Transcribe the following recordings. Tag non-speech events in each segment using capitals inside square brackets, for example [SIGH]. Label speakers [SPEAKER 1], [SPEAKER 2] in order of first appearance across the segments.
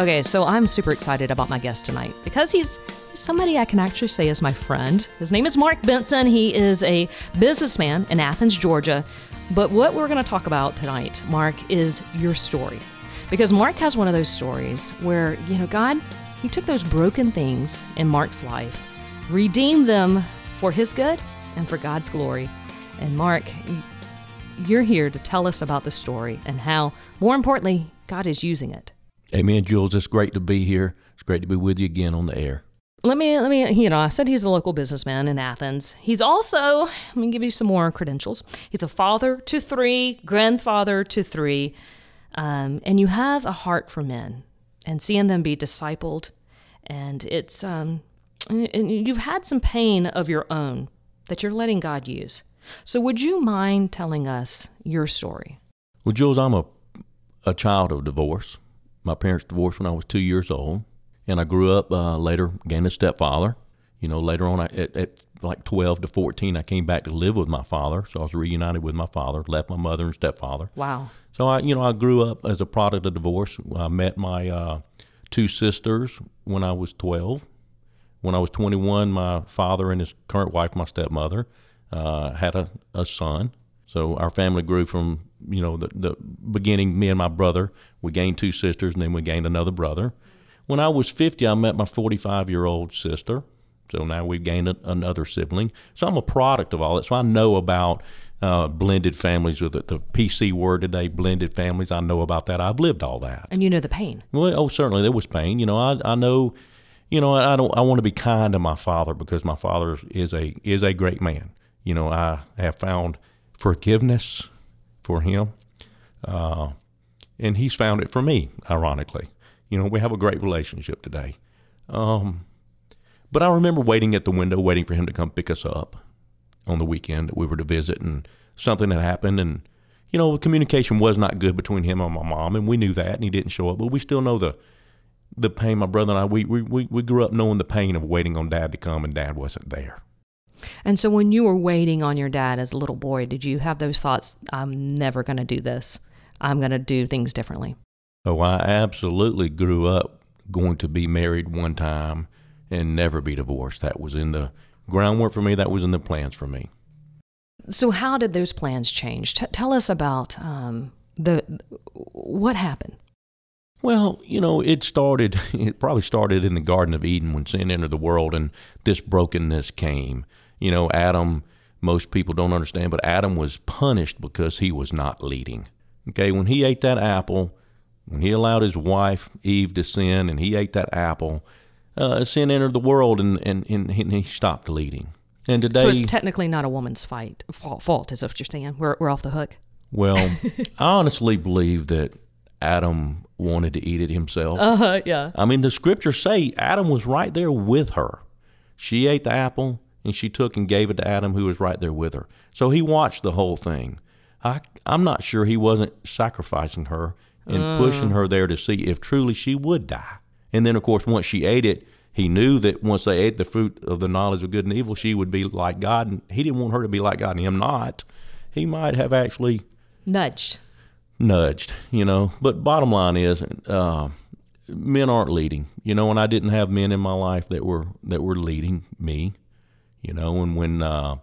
[SPEAKER 1] Okay, so I'm super excited about my guest tonight because he's somebody I can actually say is my friend. His name is Mark Benson. He is a businessman in Athens, Georgia. But what we're going to talk about tonight, Mark, is your story. Because Mark has one of those stories where, you know, God, he took those broken things in Mark's life, redeemed them for his good and for God's glory. And Mark, you're here to tell us about the story and how, more importantly, God is using it.
[SPEAKER 2] Amen, Jules. It's great to be here. It's great to be with you again on the air.
[SPEAKER 1] Let me, let me, you know, I said he's a local businessman in Athens. He's also, let me give you some more credentials. He's a father to three, grandfather to three, um, and you have a heart for men and seeing them be discipled. And it's, um, and you've had some pain of your own that you're letting God use. So, would you mind telling us your story?
[SPEAKER 2] Well, Jules, I'm a, a child of divorce. My parents divorced when I was two years old, and I grew up uh, later, gained a stepfather. You know, later on, I, at, at like 12 to 14, I came back to live with my father. So I was reunited with my father, left my mother and stepfather.
[SPEAKER 1] Wow.
[SPEAKER 2] So I, you know, I grew up as a product of divorce. I met my uh, two sisters when I was 12. When I was 21, my father and his current wife, my stepmother, uh, had a, a son. So our family grew from, you know, the, the beginning, me and my brother, we gained two sisters and then we gained another brother. When I was 50, I met my 45 year old sister. So now we've gained a, another sibling. So I'm a product of all that. So I know about uh, blended families with the, the, PC word today, blended families. I know about that. I've lived all that.
[SPEAKER 1] And you know the pain.
[SPEAKER 2] Well, oh, certainly there was pain. You know, I, I know, you know, I don't, I want to be kind to my father because my father is a, is a great man. You know, I have found forgiveness for him. Uh, and he's found it for me, ironically. You know, we have a great relationship today. Um, but I remember waiting at the window, waiting for him to come pick us up on the weekend that we were to visit, and something had happened, and you know, communication was not good between him and my mom, and we knew that, and he didn't show up. But we still know the the pain. My brother and I, we we we grew up knowing the pain of waiting on dad to come, and dad wasn't there.
[SPEAKER 1] And so, when you were waiting on your dad as a little boy, did you have those thoughts? I'm never going to do this. I'm going to do things differently.
[SPEAKER 2] Oh, I absolutely grew up going to be married one time and never be divorced. That was in the groundwork for me. That was in the plans for me.
[SPEAKER 1] So, how did those plans change? T- tell us about um, the what happened.
[SPEAKER 2] Well, you know, it started. [LAUGHS] It probably started in the Garden of Eden when sin entered the world and this brokenness came. You know, Adam. Most people don't understand, but Adam was punished because he was not leading. Okay, when he ate that apple, when he allowed his wife Eve to sin, and he ate that apple, uh, sin entered the world and, and, and he stopped leading. And today,
[SPEAKER 1] so it's technically not a woman's fight fault, fault is what you're saying. We're we're off the hook.
[SPEAKER 2] Well, [LAUGHS] I honestly believe that Adam wanted to eat it himself.
[SPEAKER 1] Uh huh. Yeah.
[SPEAKER 2] I mean, the scriptures say Adam was right there with her. She ate the apple and she took and gave it to Adam, who was right there with her. So he watched the whole thing. I I'm not sure he wasn't sacrificing her and mm. pushing her there to see if truly she would die. And then, of course, once she ate it, he knew that once they ate the fruit of the knowledge of good and evil, she would be like God. And he didn't want her to be like God and him not. He might have actually
[SPEAKER 1] nudged.
[SPEAKER 2] Nudged, you know. But bottom line is, uh, men aren't leading, you know. And I didn't have men in my life that were that were leading me, you know. And when uh,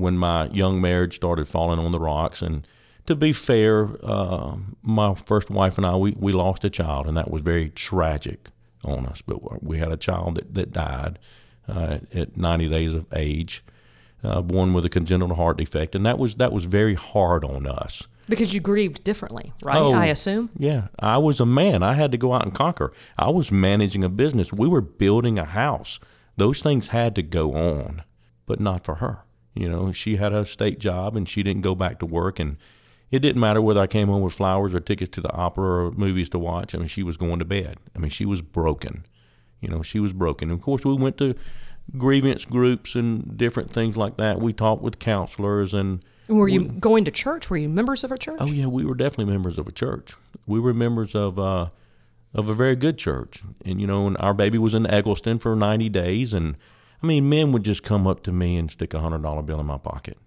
[SPEAKER 2] when my young marriage started falling on the rocks, and to be fair, uh, my first wife and I we we lost a child, and that was very tragic on us. But we had a child that, that died uh, at 90 days of age, uh, born with a congenital heart defect, and that was that was very hard on us.
[SPEAKER 1] Because you grieved differently, right? Oh, I assume.
[SPEAKER 2] Yeah, I was a man. I had to go out and conquer. I was managing a business. We were building a house. Those things had to go on, but not for her. You know, she had a state job and she didn't go back to work and it didn't matter whether I came home with flowers or tickets to the opera or movies to watch. I mean, she was going to bed. I mean, she was broken. You know, she was broken. And of course, we went to grievance groups and different things like that. We talked with counselors and.
[SPEAKER 1] Were you we, going to church? Were you members of a church?
[SPEAKER 2] Oh yeah, we were definitely members of a church. We were members of uh, of a very good church, and you know, and our baby was in Egleston for ninety days, and I mean, men would just come up to me and stick a hundred dollar bill in my pocket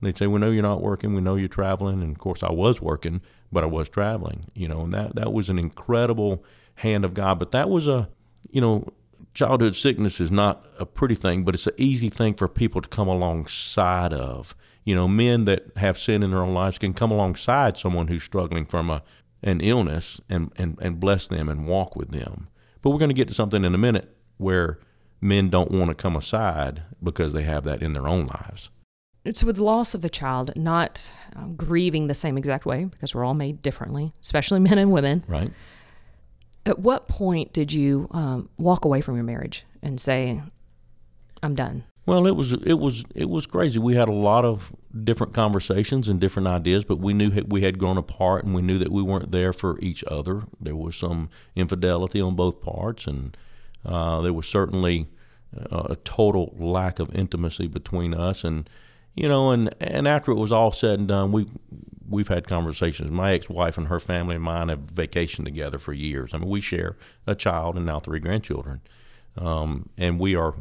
[SPEAKER 2] They'd say, "We know you're not working. We know you're traveling." And of course, I was working, but I was traveling. You know, and that that was an incredible hand of God. But that was a, you know, childhood sickness is not a pretty thing, but it's an easy thing for people to come alongside of. You know, men that have sin in their own lives can come alongside someone who's struggling from a an illness and, and, and bless them and walk with them. But we're going to get to something in a minute where men don't want to come aside because they have that in their own lives.
[SPEAKER 1] So, with loss of a child, not um, grieving the same exact way because we're all made differently, especially [LAUGHS] men and women.
[SPEAKER 2] Right.
[SPEAKER 1] At what point did you um, walk away from your marriage and say, "I'm done"?
[SPEAKER 2] Well, it was it was it was crazy. We had a lot of different conversations and different ideas, but we knew we had grown apart, and we knew that we weren't there for each other. There was some infidelity on both parts, and uh, there was certainly uh, a total lack of intimacy between us. And you know, and and after it was all said and done, we we've had conversations. My ex-wife and her family and mine have vacationed together for years. I mean, we share a child and now three grandchildren, um, and we are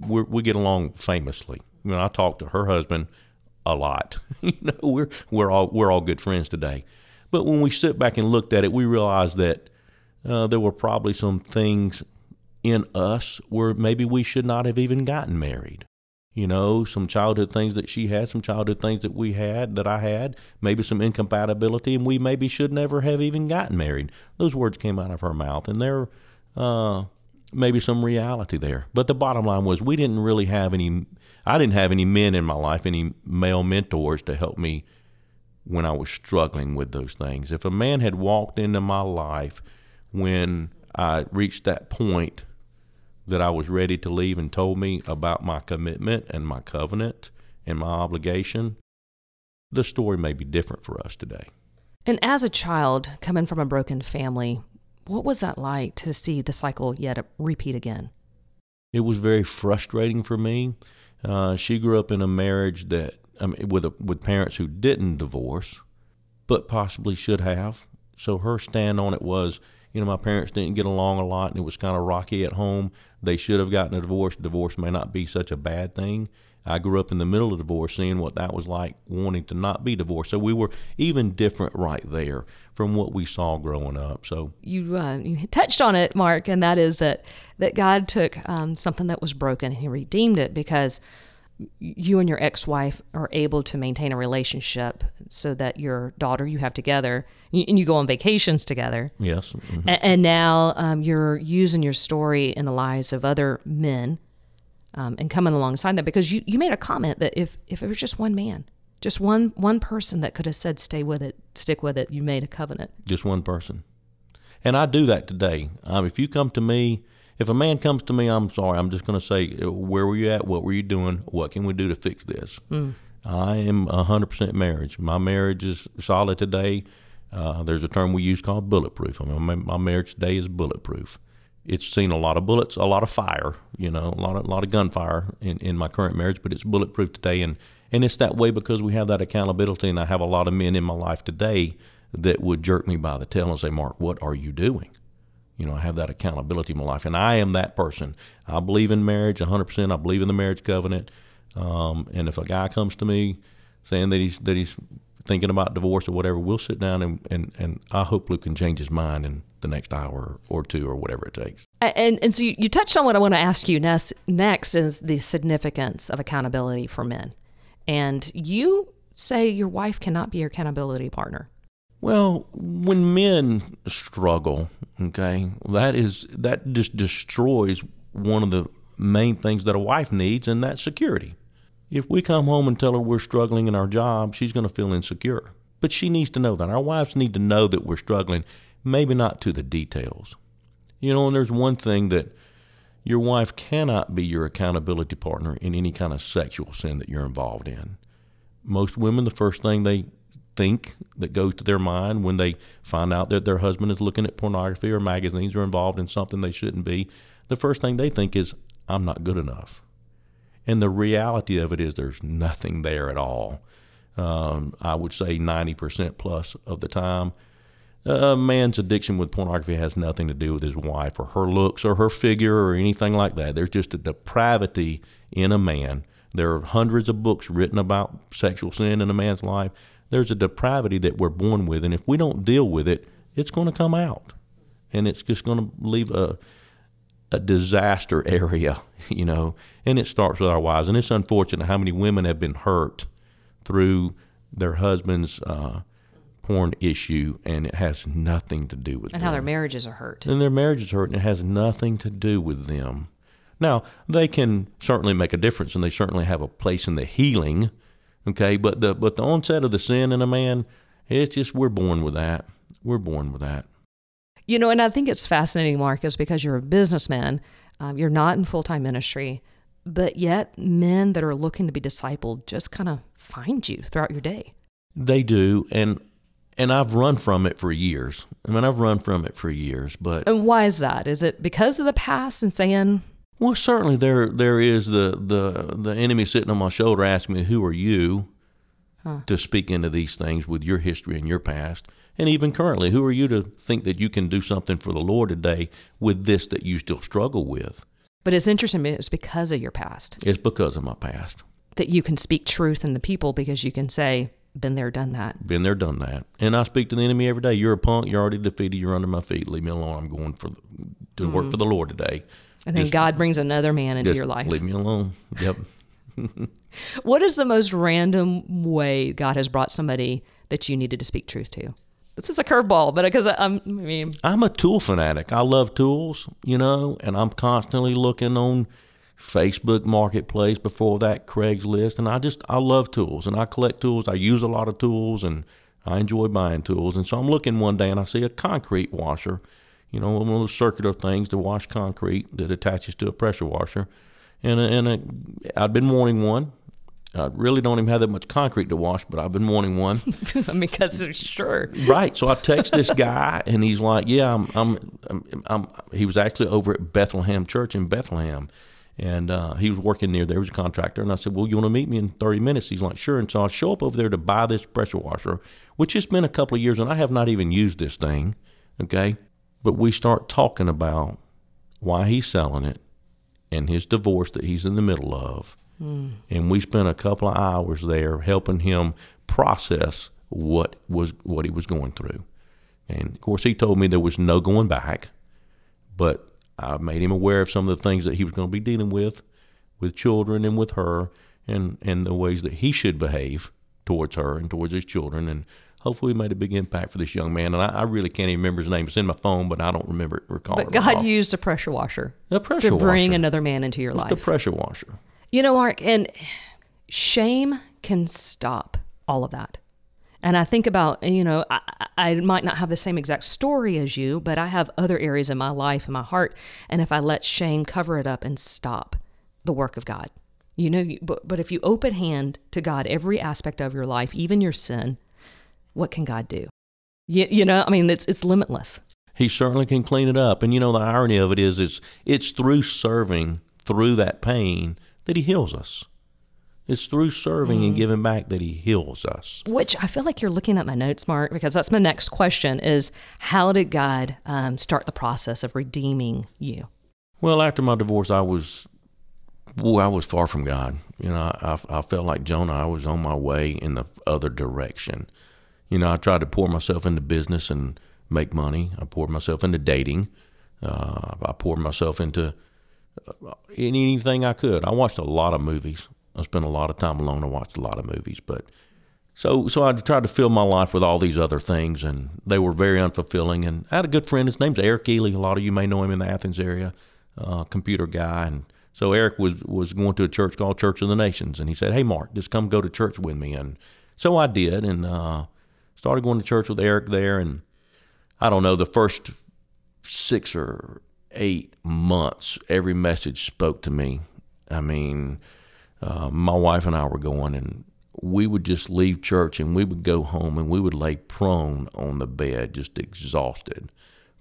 [SPEAKER 2] we we get along famously. I mean, I talk to her husband a lot. [LAUGHS] you know, we're we're all we're all good friends today. But when we sit back and looked at it, we realized that uh, there were probably some things in us where maybe we should not have even gotten married. You know, some childhood things that she had, some childhood things that we had, that I had, maybe some incompatibility, and we maybe should never have even gotten married. Those words came out of her mouth, and they're uh, maybe some reality there. But the bottom line was we didn't really have any, I didn't have any men in my life, any male mentors to help me when I was struggling with those things. If a man had walked into my life when I reached that point that I was ready to leave and told me about my commitment and my covenant and my obligation, the story may be different for us today.
[SPEAKER 1] And as a child coming from a broken family, what was that like to see the cycle yet repeat again?
[SPEAKER 2] It was very frustrating for me. Uh, she grew up in a marriage that I mean, with a, with parents who didn't divorce, but possibly should have. So her stand on it was, you know, my parents didn't get along a lot, and it was kind of rocky at home. They should have gotten a divorce. Divorce may not be such a bad thing. I grew up in the middle of divorce, seeing what that was like, wanting to not be divorced. So we were even different right there from what we saw growing up. So
[SPEAKER 1] you uh, you touched on it, Mark, and that is that that God took um, something that was broken and He redeemed it because you and your ex-wife are able to maintain a relationship so that your daughter you have together and you go on vacations together.
[SPEAKER 2] Yes mm-hmm.
[SPEAKER 1] and, now um, you're using your story in the lives of other men um, and coming alongside them because you, you made a comment that if if it was just one man just one one person that could have said stay with it stick with it you made a covenant.
[SPEAKER 2] Just one person. And i do that today. Um, if you come to me if a man comes to me i'm sorry i'm just going to say where were you at? What were you doing? What can we do to fix this? Mm. i am 100% marriage. My marriage is solid today. Uh, there's a term we use called bulletproof. I mean, my, my marriage today is bulletproof. It's seen a lot of bullets, a lot of fire, you know, a lot of a lot of gunfire in, in my current marriage, but it's bulletproof today. And and it's that way because we have that accountability and I have a lot of men in my life today that would jerk me by the tail and say, Mark, what are you doing? You know, I have that accountability in my life, and I am that person. I believe in marriage 100%. I believe in the marriage covenant. Um, and if a guy comes to me saying that he's that he's thinking about divorce or whatever, we'll sit down and, and, and I hope Luke can change his mind in the next hour or two or whatever it takes.
[SPEAKER 1] And, and so you, you touched on what I want to ask you next, next is the significance of accountability for men. And you say your wife cannot be your accountability partner.
[SPEAKER 2] Well, when men struggle, okay, that is that just destroys one of the main things that a wife needs, and that's security. If we come home and tell her we're struggling in our job, she's going to feel insecure. But she needs to know that. Our wives need to know that we're struggling, maybe not to the details. You know, and there's one thing that your wife cannot be your accountability partner in any kind of sexual sin that you're involved in. Most women, the first thing they think that goes to their mind when they find out that their husband is looking at pornography or magazines or involved in something they shouldn't be, the first thing they think is, I'm not good enough. And the reality of it is there's nothing there at all. Um, I would say 90% plus of the time. A man's addiction with pornography has nothing to do with his wife or her looks or her figure or anything like that. There's just a depravity in a man. There are hundreds of books written about sexual sin in a man's life. There's a depravity that we're born with, and if we don't deal with it, it's going to come out. and it's just going to leave a a disaster [LAUGHS] area, you know. And it starts with our wives, and it's unfortunate how many women have been hurt through their husband's uh, porn issue, and it has nothing to do with
[SPEAKER 1] and
[SPEAKER 2] them.
[SPEAKER 1] how their marriages are hurt.
[SPEAKER 2] and their marriages hurt, and it has nothing to do with them. Now they can certainly make a difference, and they certainly have a place in the healing. Okay, but the but the onset of the sin in a man, it's just we're born with that. We're born with that.
[SPEAKER 1] You know, and I think it's fascinating, Marcus, because you're a businessman. Um, you're not in full time ministry, but yet men that are looking to be discipled just kind of find you throughout your day.
[SPEAKER 2] They do, and and I've run from it for years. I mean, I've run from it for years, but
[SPEAKER 1] And why is that? Is it because of the past and saying,
[SPEAKER 2] well, certainly there there is the the the enemy sitting on my shoulder asking me, "Who are you?" To speak into these things with your history and your past, and even currently, who are you to think that you can do something for the Lord today with this that you still struggle with?
[SPEAKER 1] but it's interesting, it's because of your past
[SPEAKER 2] It's because of my past.
[SPEAKER 1] that you can speak truth in the people because you can say, been there, done that.
[SPEAKER 2] Been there, done that. And I speak to the enemy every day. You're a punk. You're already defeated. You're under my feet. Leave me alone. I'm going for the, to work mm-hmm. for the Lord today.
[SPEAKER 1] And then
[SPEAKER 2] Just-
[SPEAKER 1] God brings another man into your life.
[SPEAKER 2] Leave me alone. Yep. [LAUGHS]
[SPEAKER 1] What is the most random way God has brought somebody that you needed to speak truth to? This is a curveball, but because I'm, I mean,
[SPEAKER 2] I'm a tool fanatic. I love tools, you know, and I'm constantly looking on Facebook Marketplace before that Craigslist, and I just I love tools and I collect tools. I use a lot of tools and I enjoy buying tools. And so I'm looking one day and I see a concrete washer, you know, one of those circular things to wash concrete that attaches to a pressure washer, and a, and a, I'd been wanting one. I really don't even have that much concrete to wash, but I've been wanting one. [LAUGHS]
[SPEAKER 1] because sure.
[SPEAKER 2] Right. So I text this guy, and he's like, "Yeah, I'm, I'm, I'm, I'm." He was actually over at Bethlehem Church in Bethlehem, and uh, he was working near there. He was a contractor, and I said, "Well, you want to meet me in 30 minutes?" He's like, "Sure." And so I show up over there to buy this pressure washer, which has been a couple of years, and I have not even used this thing. Okay, but we start talking about why he's selling it and his divorce that he's in the middle of. Hmm. And we spent a couple of hours there helping him process what was what he was going through. And of course, he told me there was no going back, but I made him aware of some of the things that he was going to be dealing with, with children and with her, and and the ways that he should behave towards her and towards his children. And hopefully, we made a big impact for this young man. And I, I really can't even remember his name. It's in my phone, but I don't remember it. Recall
[SPEAKER 1] But
[SPEAKER 2] it
[SPEAKER 1] God
[SPEAKER 2] off.
[SPEAKER 1] used a pressure washer
[SPEAKER 2] the pressure
[SPEAKER 1] to bring another man into your
[SPEAKER 2] It's
[SPEAKER 1] life.
[SPEAKER 2] the pressure washer.
[SPEAKER 1] You know, Mark, and shame can stop all of that. And I think about, you know, I, I might not have the same exact story as you, but I have other areas in my life and my heart. And if I let shame cover it up and stop the work of God, you know, but, but if you open hand to God every aspect of your life, even your sin, what can God do? You, you know, I mean, it's, it's limitless.
[SPEAKER 2] He certainly can clean it up. And you know the irony of it is it's it's through serving through that pain that he heals us. It's through serving and giving back that he heals us.
[SPEAKER 1] Which I feel like you're looking at my notes, Mark, because that's my next question: is how did God um, start the process of redeeming you?
[SPEAKER 2] Well, after my divorce, I was, boy, I was far from God. You know, I, I felt like Jonah. I was on my way in the other direction. You know, I tried to pour myself into business and make money. I poured myself into dating. Uh, I poured myself into uh, anything I could. I watched a lot of movies. I spent a lot of time alone. I watched a lot of movies, but so so I tried to fill my life with all these other things, and they were very unfulfilling. And I had a good friend. His name's Eric Ely. A lot of you may know him in the Athens area, uh, computer guy. And so Eric was was going to a church called Church of the Nations, and he said, "Hey, Mark, just come go to church with me." And so I did, and uh, started going to church with Eric there. And I don't know the first six or eight months, every message spoke to me. I mean, uh, my wife and I were going, and we would just leave church and we would go home and we would lay prone on the bed, just exhausted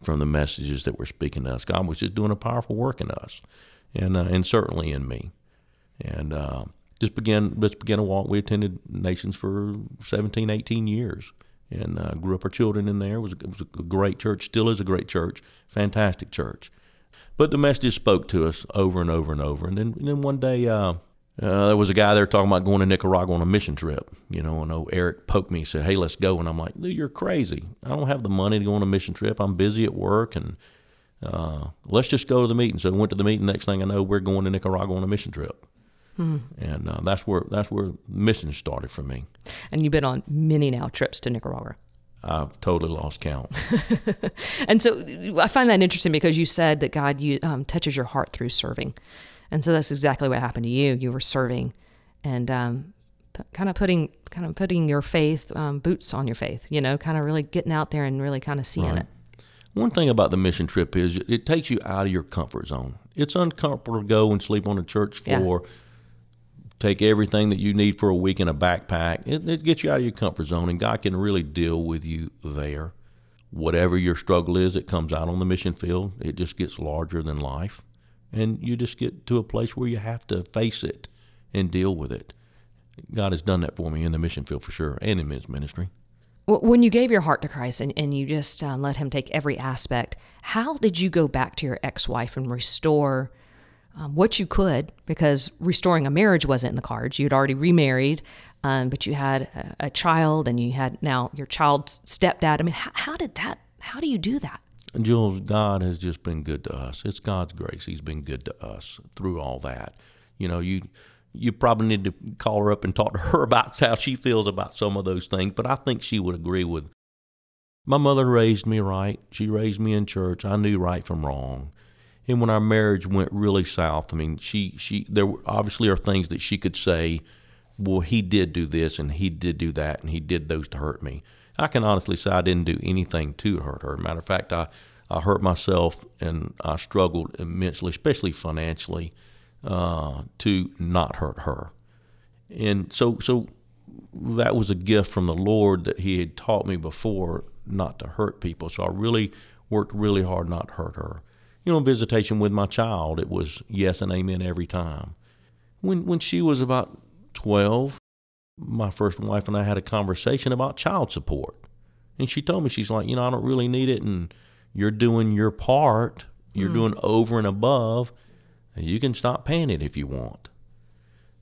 [SPEAKER 2] from the messages that were speaking to us. God was just doing a powerful work in us, and uh, and certainly in me, and uh, just began just began to walk. We attended Nations for 17, 18 years, and uh, grew up our children in there. It was it was a great church, still is a great church, fantastic church. But the message spoke to us over and over and over. And then, and then one day, uh, Uh, there was a guy there talking about going to Nicaragua on a mission trip, you know, and old Eric poked me and said, Hey, let's go. And I'm like, Dude, you're crazy. I don't have the money to go on a mission trip. I'm busy at work and uh, let's just go to the meeting. So I went to the meeting. Next thing I know, we're going to Nicaragua on a mission trip. Hmm. And uh, that's where that's where mission started for me.
[SPEAKER 1] And you've been on many now trips to Nicaragua.
[SPEAKER 2] I've totally lost count. [LAUGHS]
[SPEAKER 1] and so I find that interesting because you said that God you, um, touches your heart through serving. And so that's exactly what happened to you. You were serving and um, p- kind of putting kind of putting your faith um, boots on your faith, you know, kind of really getting out there and really kind of seeing right. it.
[SPEAKER 2] One thing about the mission trip is it takes you out of your comfort zone. It's uncomfortable to go and sleep on a church floor. Yeah take everything that you need for a week in a backpack. It, it gets you out of your comfort zone, and God can really deal with you there. Whatever your struggle is, it comes out on the mission field. It just gets larger than life. And you just get to a place where you have to face it and deal with it. God has done that for me in the mission field for sure, and in men's ministry.
[SPEAKER 1] When you gave your heart to Christ and, and you just uh, let Him take every aspect, how did you go back to your ex wife and restore um, what you could, because restoring a marriage wasn't in the cards. You'd already remarried, um, but you had a, a, child, and you had now your child's stepdad. I mean, how, how did that? How do you do that?
[SPEAKER 2] Jules, God has just been good to us. It's God's grace. He's been good to us through all that. You know, you you probably need to call her up and talk to [LAUGHS] her about how she feels about some of those things. But I think she would agree with. My mother raised me right. She raised me in church. I knew right from wrong and when our marriage went really south, I mean, she she there obviously are things that she could say, well, he did do this and he did do that and he did those to hurt me. I can honestly say I didn't do anything to hurt her. Matter of fact, I I hurt myself and I struggled immensely, especially financially, uh, to not hurt her. And so so that was a gift from the Lord that He had taught me before not to hurt people. So I really worked really hard not to hurt her you know, visitation with my child, it was yes and amen every time. When when she was about 12, my first wife and I had a conversation about child support. And she told me she's like, you know, I don't really need it and you're doing your part. You're mm. doing over and above. You can stop paying it if you want.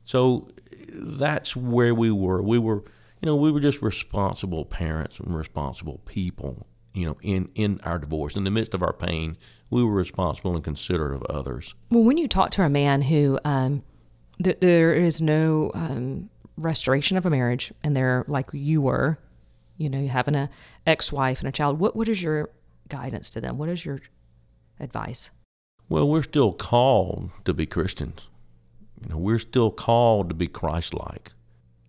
[SPEAKER 2] So that's where we were. We were, you know, we were just responsible parents and responsible people, you know, in, in our divorce. In the midst of our pain, we were responsible and considerate of others.
[SPEAKER 1] Well, when you talk to a man who um, th- there is no um, restoration of a marriage, and they're like you were, you know, you having a ex-wife and a child. What what is your guidance to them? What is your advice?
[SPEAKER 2] Well, we're still called to be Christians. You know, we're still called to be Christ-like.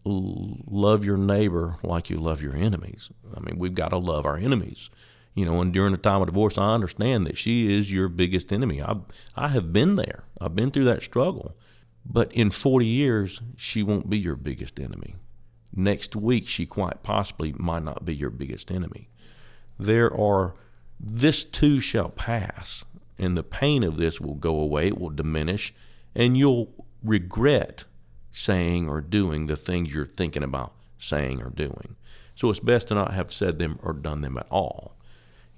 [SPEAKER 2] Love your neighbor like you love your enemies. I mean, we've got to love our enemies you know, and during the time of divorce, I understand that she is your biggest enemy. I I have been there. I've been through that struggle. But in 40 years, she won't be your biggest enemy. Next week, she quite possibly might not be your biggest enemy. There are, this too shall pass, and the pain of this will go away, it will diminish, and you'll regret saying or doing the things you're thinking about saying or doing. So it's best to not have said them or done them at all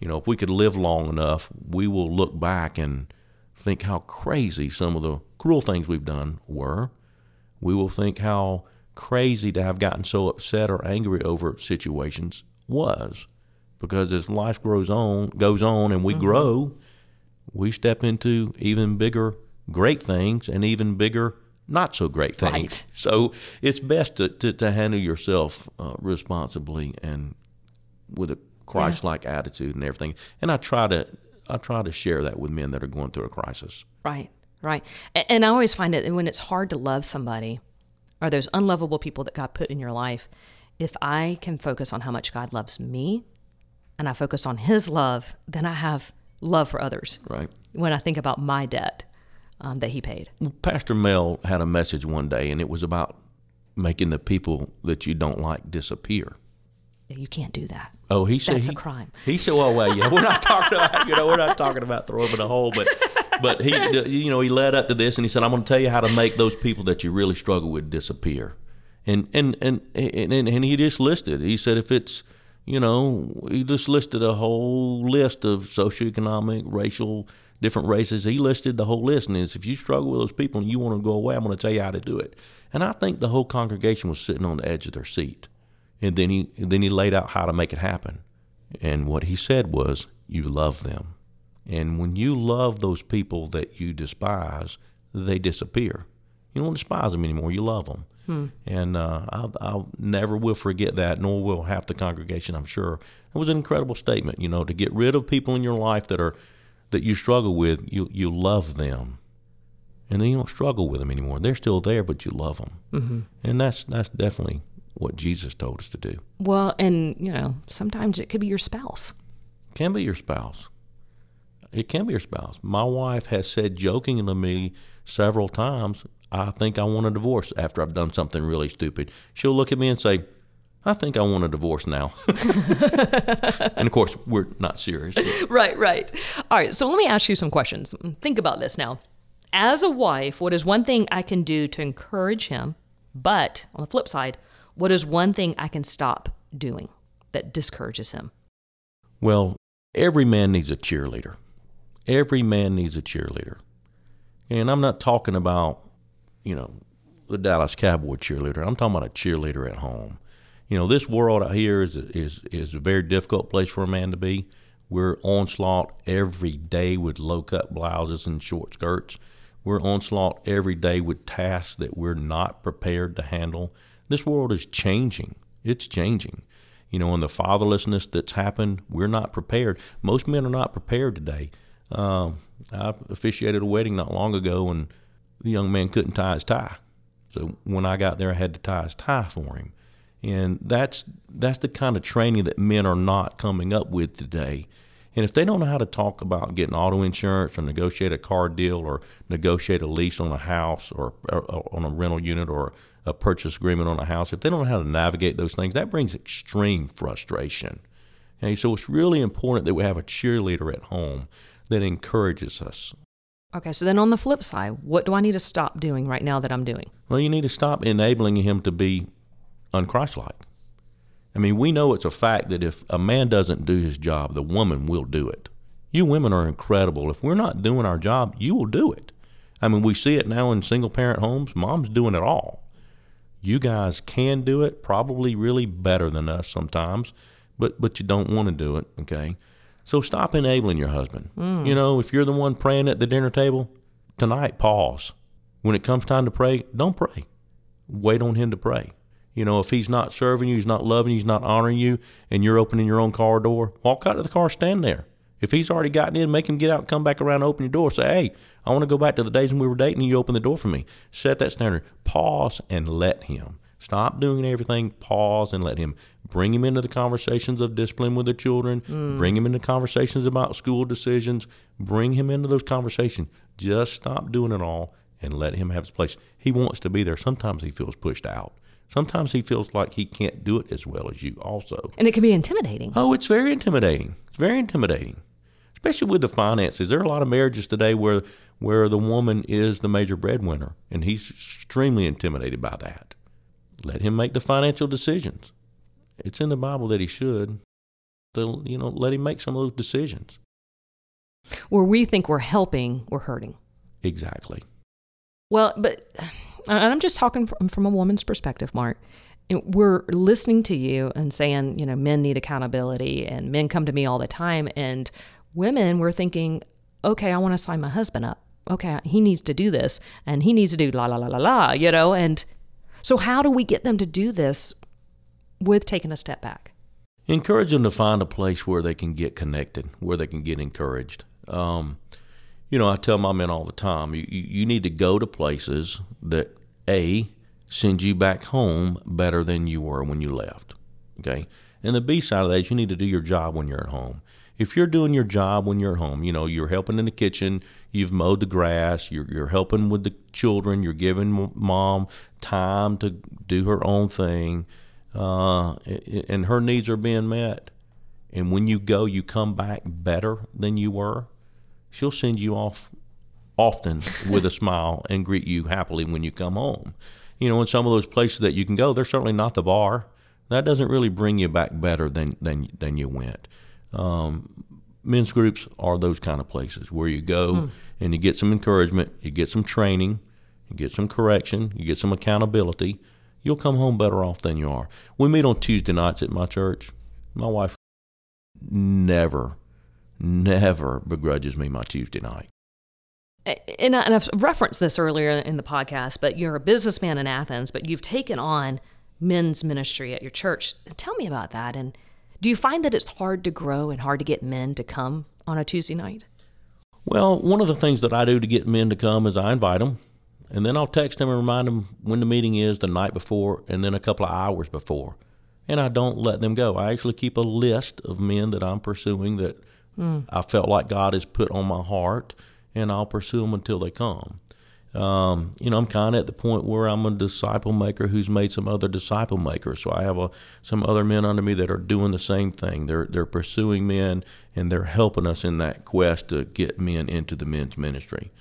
[SPEAKER 2] you know, if we could live long enough, we will look back and think how crazy some of the cruel things we've done were. We will think how crazy to have gotten so upset or angry over situations was. Because as life grows on, goes on, and we mm-hmm. grow, we step into even bigger great things and even bigger not so great things. Right. [LAUGHS] So it's best to, to, to handle yourself uh, responsibly and with a Christ-like yeah. attitude and everything. And I try to I try to share that with men that are going through a crisis.
[SPEAKER 1] Right, right. And, I always find it when it's hard to love somebody, or those unlovable people that God put in your life. If I can focus on how much God loves me, and I focus on His love, then I have love for others.
[SPEAKER 2] Right.
[SPEAKER 1] When I think about my debt um, that He paid.
[SPEAKER 2] Pastor Mel had a message one day, and it was about making the people that you don't like disappear.
[SPEAKER 1] You can't do that.
[SPEAKER 2] Oh, he said
[SPEAKER 1] that's
[SPEAKER 2] he,
[SPEAKER 1] a crime.
[SPEAKER 2] He said, "Well, well, yeah, we're not [LAUGHS] talking about you know we're not talking about throwing in a hole, but but he you know he led up to this and he said, I'm going to tell you how to make those people that you really struggle with disappear, and and and and, and he just listed. He said if it's you know he just listed a whole list of socioeconomic, racial different races. He listed the whole list, and is if you struggle with those people and you want to go away, I'm going to tell you how to do it. And I think the whole congregation was sitting on the edge of their seat. And then he then he laid out how to make it happen. And what he said was, "You love them." And when you love those people that you despise, they disappear. You don't despise them anymore. You love them. Hmm. And uh, I'll, I'll, never will forget that, nor will half the congregation, I'm sure. It was an incredible statement, you know, to get rid of people in your life that are that you struggle with. You you love them, and then you don't struggle with them anymore. They're still there, but you love them, mm-hmm. and that's that's definitely what Jesus told us to do.
[SPEAKER 1] Well, and you know, sometimes it could be your spouse.
[SPEAKER 2] Can be your spouse. It can be your spouse. My wife has said jokingly to me several times, I think I want a divorce after I've done something really stupid. She'll look at me and say, I think I want a divorce now. [LAUGHS] and of course, we're not serious. [LAUGHS]
[SPEAKER 1] right, right. All right, so let me ask you some questions. Think about this now. As a wife, what is one thing I can do to encourage him? But on the flip side, what is one thing I can stop doing that discourages him?
[SPEAKER 2] Well, every man needs a cheerleader. Every man needs a cheerleader. And I'm not talking about, you know, the Dallas Cowboy cheerleader. I'm talking about a cheerleader at home. You know, this world out here is is is a very difficult place for a man to be. We're onslaught every day with low cut blouses and short skirts. We're onslaught every day with tasks that we're not prepared to handle. This world is changing. It's changing. You know, and the fatherlessness that's happened, we're not prepared. Most men are not prepared today. Um, I officiated a wedding not long ago, and the young man couldn't tie his tie. So when I got there, I had to tie his tie for him, and that's that's the kind of training that men are not coming up with today. And if they don't know how to talk about getting auto insurance or negotiate a car deal or negotiate a lease on a house or, or, or on a rental unit or a purchase agreement on a house, if they don't know how to navigate those things, that brings extreme frustration. Okay, so it's really important that we have a cheerleader at home that encourages us.
[SPEAKER 1] Okay, so then on the flip side, what do I need to stop doing right now that I'm doing?
[SPEAKER 2] Well, you need to stop enabling him to be unchristlike. I mean, we know it's a fact that if a man doesn't do his job, the woman will do it. You women are incredible. If we're not doing our job, you will do it. I mean, we see it now in single parent homes. Mom's doing it all. You guys can do it, probably really better than us sometimes, but but you don't want to do it, okay? So stop enabling your husband. Mm. You know, if you're the one praying at the dinner table, tonight pause. When it comes time to pray, don't pray. Wait on him to pray. You know, if he's not serving you, he's not loving you, he's not honoring you, and you're opening your own car door, walk out of the car, stand there. If he's already gotten in, make him get out and come back around and open your door. Say, hey, I want to go back to the days when we were dating and you opened the door for me. Set that standard. Pause and let him. Stop doing everything. Pause and let him bring him into the conversations of discipline with the children. Mm. Bring him into conversations about school decisions. Bring him into those conversations. Just stop doing it all and let him have his place. He wants to be there. Sometimes he feels pushed out. Sometimes he feels like he can't do it as well as you, also.
[SPEAKER 1] And it can be intimidating.
[SPEAKER 2] Oh, it's very intimidating. It's very intimidating, especially with the finances. There are a lot of marriages today where where the woman is the major breadwinner, and he's extremely intimidated by that. Let him make the financial decisions. It's in the Bible that he should. So, you know, let him make some of those decisions.
[SPEAKER 1] Where we think we're helping, we're hurting.
[SPEAKER 2] Exactly.
[SPEAKER 1] Well, but I'm just talking from, from a woman's perspective, Mark. We're listening to you and saying, you know, men need accountability and men come to me all the time. And women, we're thinking, okay, I want to sign my husband up. Okay, he needs to do this and he needs to do la la la la la, you know, and so, how do we get them to do this with taking a step back?
[SPEAKER 2] Encourage them to find a place where they can get connected, where they can get encouraged. Um, you know, I tell my men all the time you, you need to go to places that, A, send you back home better than you were when you left. Okay? And the B side of that is you need to do your job when you're at home if you're doing your job when you're at home, you know, you're helping in the kitchen, you've mowed the grass, you're, you're helping with the children, you're giving mom time to do her own thing, uh, and her needs are being met. And when you go, you come back better than you were. She'll send you off often [LAUGHS] with a smile and greet you happily when you come home. You know, in some of those places that you can go, they're certainly not the bar. That doesn't really bring you back better than than than you went. Um, men's groups are those kind of places where you go hmm. and you get some encouragement, you get some training, you get some correction, you get some accountability. You'll come home better off than you are. We meet on Tuesday nights at my church. My wife never, never begrudges me my Tuesday night.
[SPEAKER 1] and, I, and I've referenced this earlier in the podcast, but you're a businessman in Athens, but you've taken on men's ministry at your church. Tell me about that. And do you find that it's hard to grow and hard to get men to come on a Tuesday night?
[SPEAKER 2] Well, one of the things that I do to get men to come is I invite them, and then I'll text them and remind them when the meeting is the night before and then a couple of hours before. And I don't let them go. I actually keep a list of men that I'm pursuing that hmm. I felt like God has put on my heart, and I'll pursue them until they come. Um, you know, I'm kind of at the point where I'm a disciple maker who's made some other disciple makers. So I have a, some other men under me that are doing the same thing. They're they're pursuing men and they're helping us in that quest to get men into the men's ministry.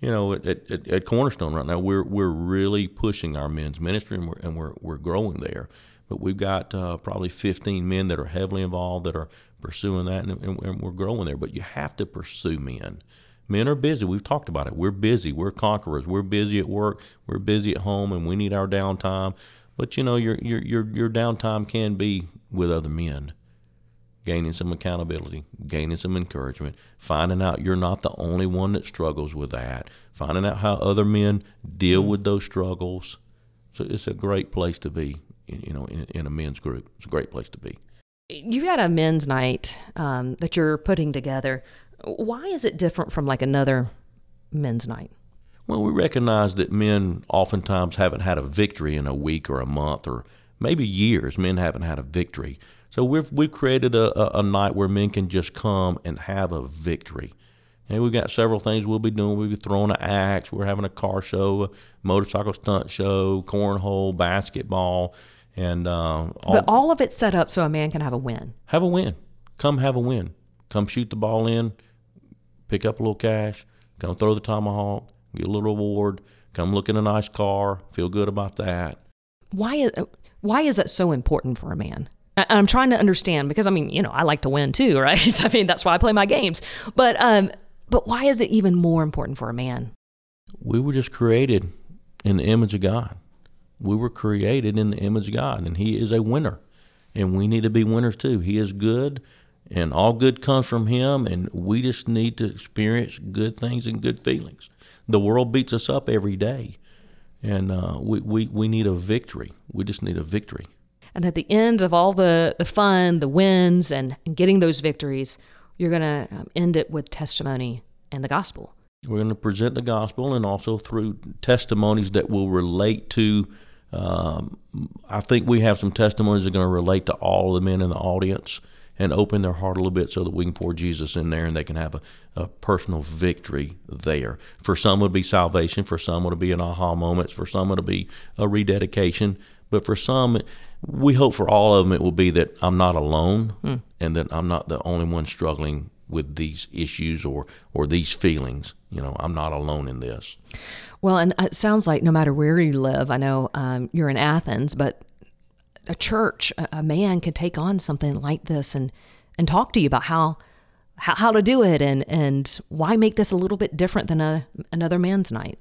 [SPEAKER 2] You know, at, at, at Cornerstone right now, we're we're really pushing our men's ministry and we're and we're we're growing there. But we've got uh, probably 15 men that are heavily involved that are pursuing that, and, and, and we're growing there. But you have to pursue men. Men are busy. We've talked about it. We're busy. We're conquerors. We're busy at work. We're busy at home, and we need our downtime. But you know, your your your your downtime can be with other men, gaining some accountability, gaining some encouragement, finding out you're not the only one that struggles with that, finding out how other men deal with those struggles. So it's a great place to be. You know, in, in a men's group, it's a great place to be.
[SPEAKER 1] You've got a men's night um, that you're putting together. Why is it different from like another men's night?
[SPEAKER 2] Well, we recognize that men oftentimes haven't had a victory in a week or a month or maybe years. Men haven't had a victory. So we've, we've created a, a, a night where men can just come and have a victory. And we've got several things we'll be doing. We'll be throwing an axe. We're having a car show, a motorcycle stunt show, cornhole, basketball, and uh, all,
[SPEAKER 1] But all of it's set up so a man can have a win.
[SPEAKER 2] have a win. Come have a win. Come shoot the ball in, pick up a little cash, come throw the tomahawk, get a little reward, come look in a nice car, feel good about that.
[SPEAKER 1] Why is why is that so important for a man? I'm trying to understand because I mean, you know, I like to win too, [LAUGHS] right? I mean, that's why I play my games. But um, but why is it even more important for a man?
[SPEAKER 2] We were just created in the image of God. We were created in the image of God, and He is a winner. And we need to be winners too. He is good, and all good comes from Him, and we just need to experience good things and good feelings. The world beats us up every day, and uh, we, we, we need a victory. We just need a victory.
[SPEAKER 1] And at the end of all the the fun, the wins, and, and getting those victories, you're gonna um, end it with testimony and the gospel.
[SPEAKER 2] We're going to present the gospel and also through testimonies that will relate to. Um, I think we have some testimonies that are going to relate to all of the men in the audience and open their heart a little bit so that we can pour Jesus in there and they can have a, a personal victory there. For some, it would be salvation. For some, it would be an aha moment. For some, it'll be a rededication. But for some, we hope for all of them it will be that I'm not alone and that I'm not the only one struggling with these issues or or these feelings. You know, I'm not alone in this.
[SPEAKER 1] Well, and it sounds like no matter where you live, I know um, you're in Athens, but a church, a, a man can take on something like this and and talk to you about how how, how to do it and and why make this a little bit different than a another man's night.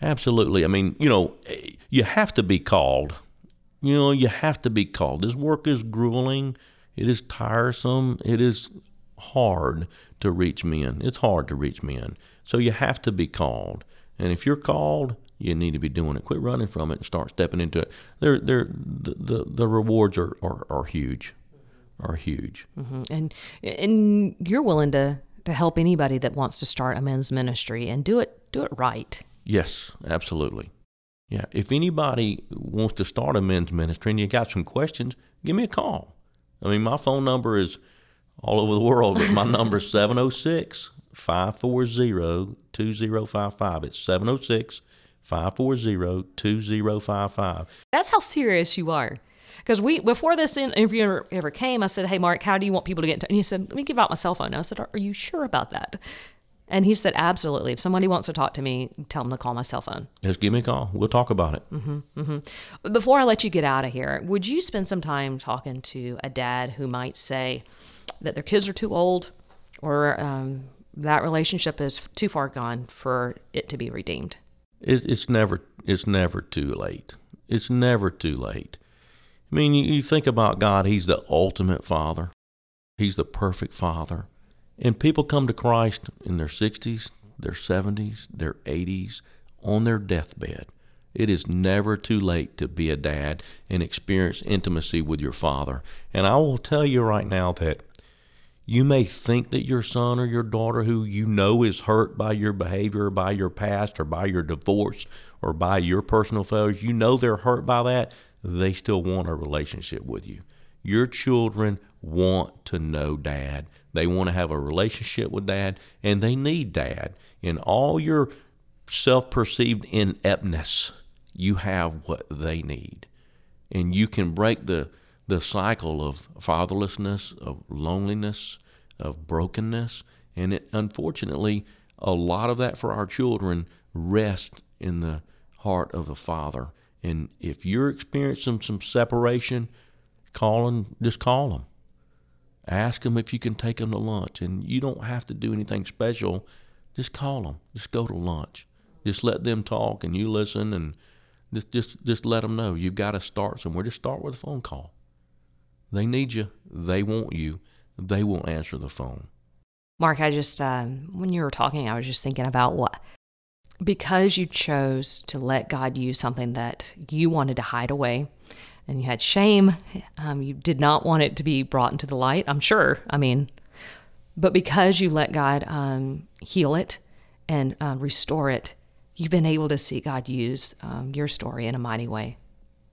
[SPEAKER 2] Absolutely. I mean, you know, eh, you have to be called. You know, you have to be called. This work is grueling. It is tiresome. It is hard to reach men. It's hard to reach men. So you have to be called. And if you're called, you need to be doing it. Quit running from it and start stepping into it. They're, they're, the, the, the rewards are, are, are huge. Are huge.
[SPEAKER 1] Mhm. And and you're willing to to help anybody that wants to start a men's ministry and do it do it right.
[SPEAKER 2] Yes, absolutely. Yeah. If anybody wants to start a men's ministry and you got some questions, give me a call. I mean, my phone number is all over the world, but my number is 706 540 2055. It's 706 540 2055.
[SPEAKER 1] That's how serious you are. Because we before this interview ever, came, I said, "Hey, Mark, how do you want people to get?" in touch? And he said, "Let me give out my cell phone." And I said, "Are you sure about that?" And he said, "Absolutely. If somebody wants to talk to me, tell them to call my cell phone."
[SPEAKER 2] Just give me a call. We'll talk about it.
[SPEAKER 1] Before I let you get out of here, would you spend some time talking to a dad who might say that their kids are too old, or um, that relationship is too far gone for it to be redeemed.
[SPEAKER 2] It's, it's never it's never too late. It's never too late. I mean, you, you think about God; He's the ultimate Father. He's the perfect Father. And people come to Christ in their 60s, their 70s, their 80s, on their deathbed. It is never too late to be a dad and experience intimacy with your father. And I will tell you right now that you may think that your son or your daughter, who you know is hurt by your behavior, or by your past, or by your divorce, or by your personal failures, you know they're hurt by that, they still want a relationship with you. Your children want to know dad. They want to have a relationship with dad, and they need dad. In all your self perceived ineptness, you have what they need. And you can break the, the cycle of fatherlessness, of loneliness, of brokenness. And it, unfortunately, a lot of that for our children rests in the heart of the father. And if you're experiencing some separation, call them, just call them. Ask them if you can take them to lunch. And you don't have to do anything special. Just call them. Just go to lunch. Just let them talk and you listen and just just just let them know you've got to start somewhere. Just start with a phone call. They need you. They want you. They will answer the phone.
[SPEAKER 1] Mark, I just um, when you were talking, I was just thinking about what because you chose to let God use something that you wanted to hide away and you had shame. Um, you did not want it to be brought into the light, I'm sure. I mean, but because you let God um, heal it and uh, restore it, you've been able to see God use um, your story in a mighty way.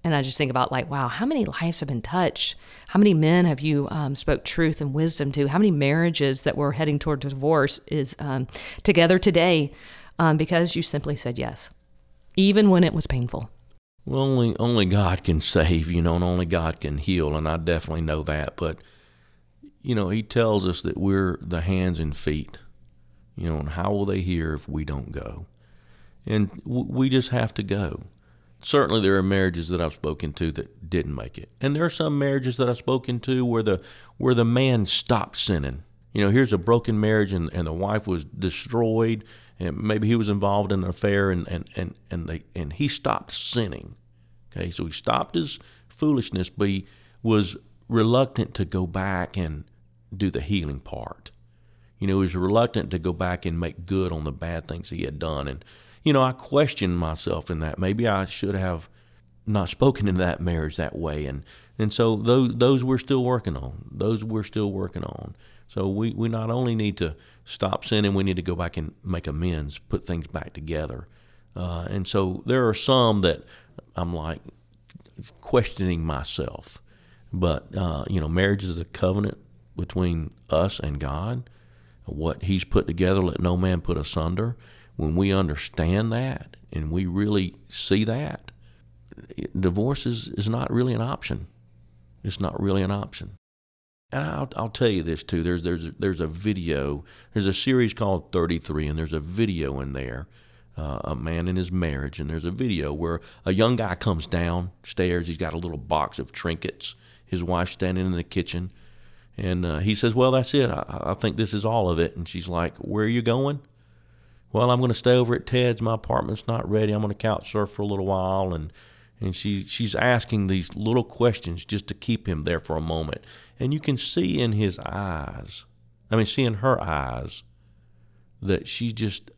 [SPEAKER 1] And I just think about like, wow, how many lives have been touched? How many men have you um, spoke truth and wisdom to? How many marriages that were heading toward divorce is um, together today um, because you simply said yes, even when it was painful.
[SPEAKER 2] Well, only only God can save, you know, and only God can heal, and I definitely know that. But you know, He tells us that we're the hands and feet, you know, and how will they hear if we don't go? And we just have to go. Certainly, there are marriages that I've spoken to that didn't make it, and there are some marriages that I've spoken to where the where the man stopped sinning. You know, here's a broken marriage, and, and the wife was destroyed and maybe he was involved in an affair and and and and they and he stopped sinning. Okay, so he stopped his foolishness, but he was reluctant to go back and do the healing part. You know, he was reluctant to go back and make good on the bad things he had done. And, you know, I questioned myself in that. Maybe I should have not spoken in that marriage that way. And, and so those, those we're still working on. Those we're still working on. So we, we not only need to stop sinning, we need to go back and make amends, put things back together. Uh, and so there are some that I'm like questioning myself. But, uh, you know, marriage is a covenant between us and God. What He's put together, let no man put asunder. When we understand that and we really see that, divorce is, is not really an option. It's not really an option. And I'll, I'll tell you this too. There's there's there's a video. There's a series called 33, and there's a video in there. Uh, a man in his marriage, and there's a video where a young guy comes downstairs. He's got a little box of trinkets. His wife's standing in the kitchen, and uh, he says, "Well, that's it. I, I think this is all of it." And she's like, "Where are you going?" Well, I'm going to stay over at Ted's. My apartment's not ready. I'm going to couch surf for a little while, and and she she's asking these little questions just to keep him there for a moment. And you can see in his eyes, I mean, see in her eyes, that she's just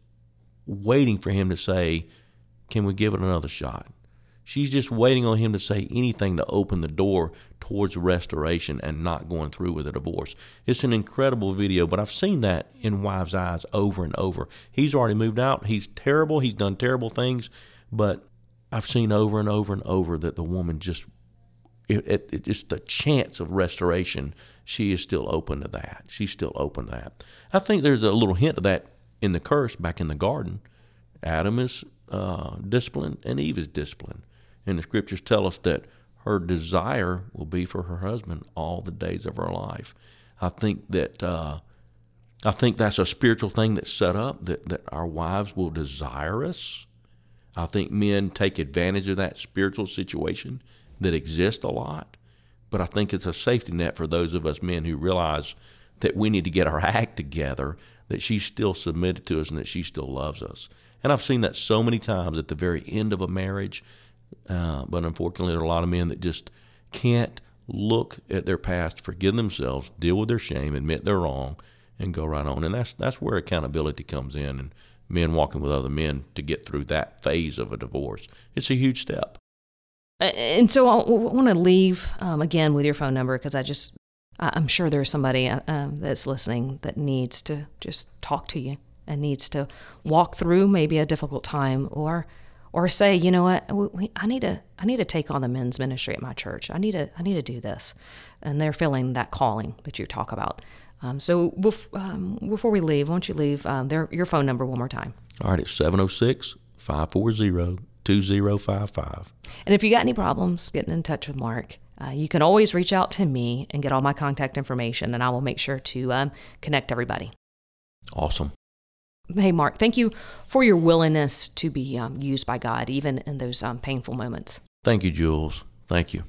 [SPEAKER 2] waiting for him to say, Can we give it another shot? She's just waiting on him to say anything to open the door towards restoration and not going through with a divorce. It's an incredible video, but I've seen that in wives' eyes over and over. He's already moved out. He's terrible. He's done terrible things, but I've seen over and over and over that the woman just it, it, it, just the chance of restoration, she is still open to that. She's still open to that. I think there's a little hint of that in the curse back in the garden. Adam is uh, disciplined and Eve is disciplined. And the scriptures tell us that her desire will be for her husband all the days of her life. I think that uh, I think that's a spiritual thing that's set up that, that our wives will desire us. I think men take advantage of that spiritual situation that exists a lot. But I think it's a safety net for those of us men who realize that we need to get our [LAUGHS] act together, that she's still submitted to us and that she still loves us. And I've seen that so many times at the very end of a marriage. Uh, but unfortunately, there are a lot of men that just can't look at their past, forgive themselves, deal with their shame, admit they're wrong, and go right on. And that's that's where accountability comes in, and men walking with other men to get through that phase of a divorce. It's a huge step.
[SPEAKER 1] And so I want to leave um, again with your phone number because I just I'm sure there's somebody uh, um, that's listening that needs to just talk to you and needs to walk through maybe a difficult time or or say, you know what, we, I need to I need to take on the men's ministry at my church. I need to I need to do this, and they're feeling that calling that you talk about. Um, so bef- um, before we leave, why don't you leave um, their, your phone number one more time?
[SPEAKER 2] All right, it's 706 540 2055.
[SPEAKER 1] And if you got any problems getting in touch with Mark, uh, you can always reach out to me and get all my contact information, and I will make sure to um, connect everybody.
[SPEAKER 2] Awesome.
[SPEAKER 1] Hey, Mark, thank you for your willingness to be um, used by God, even in those um, painful moments.
[SPEAKER 2] Thank you, Jules. Thank you.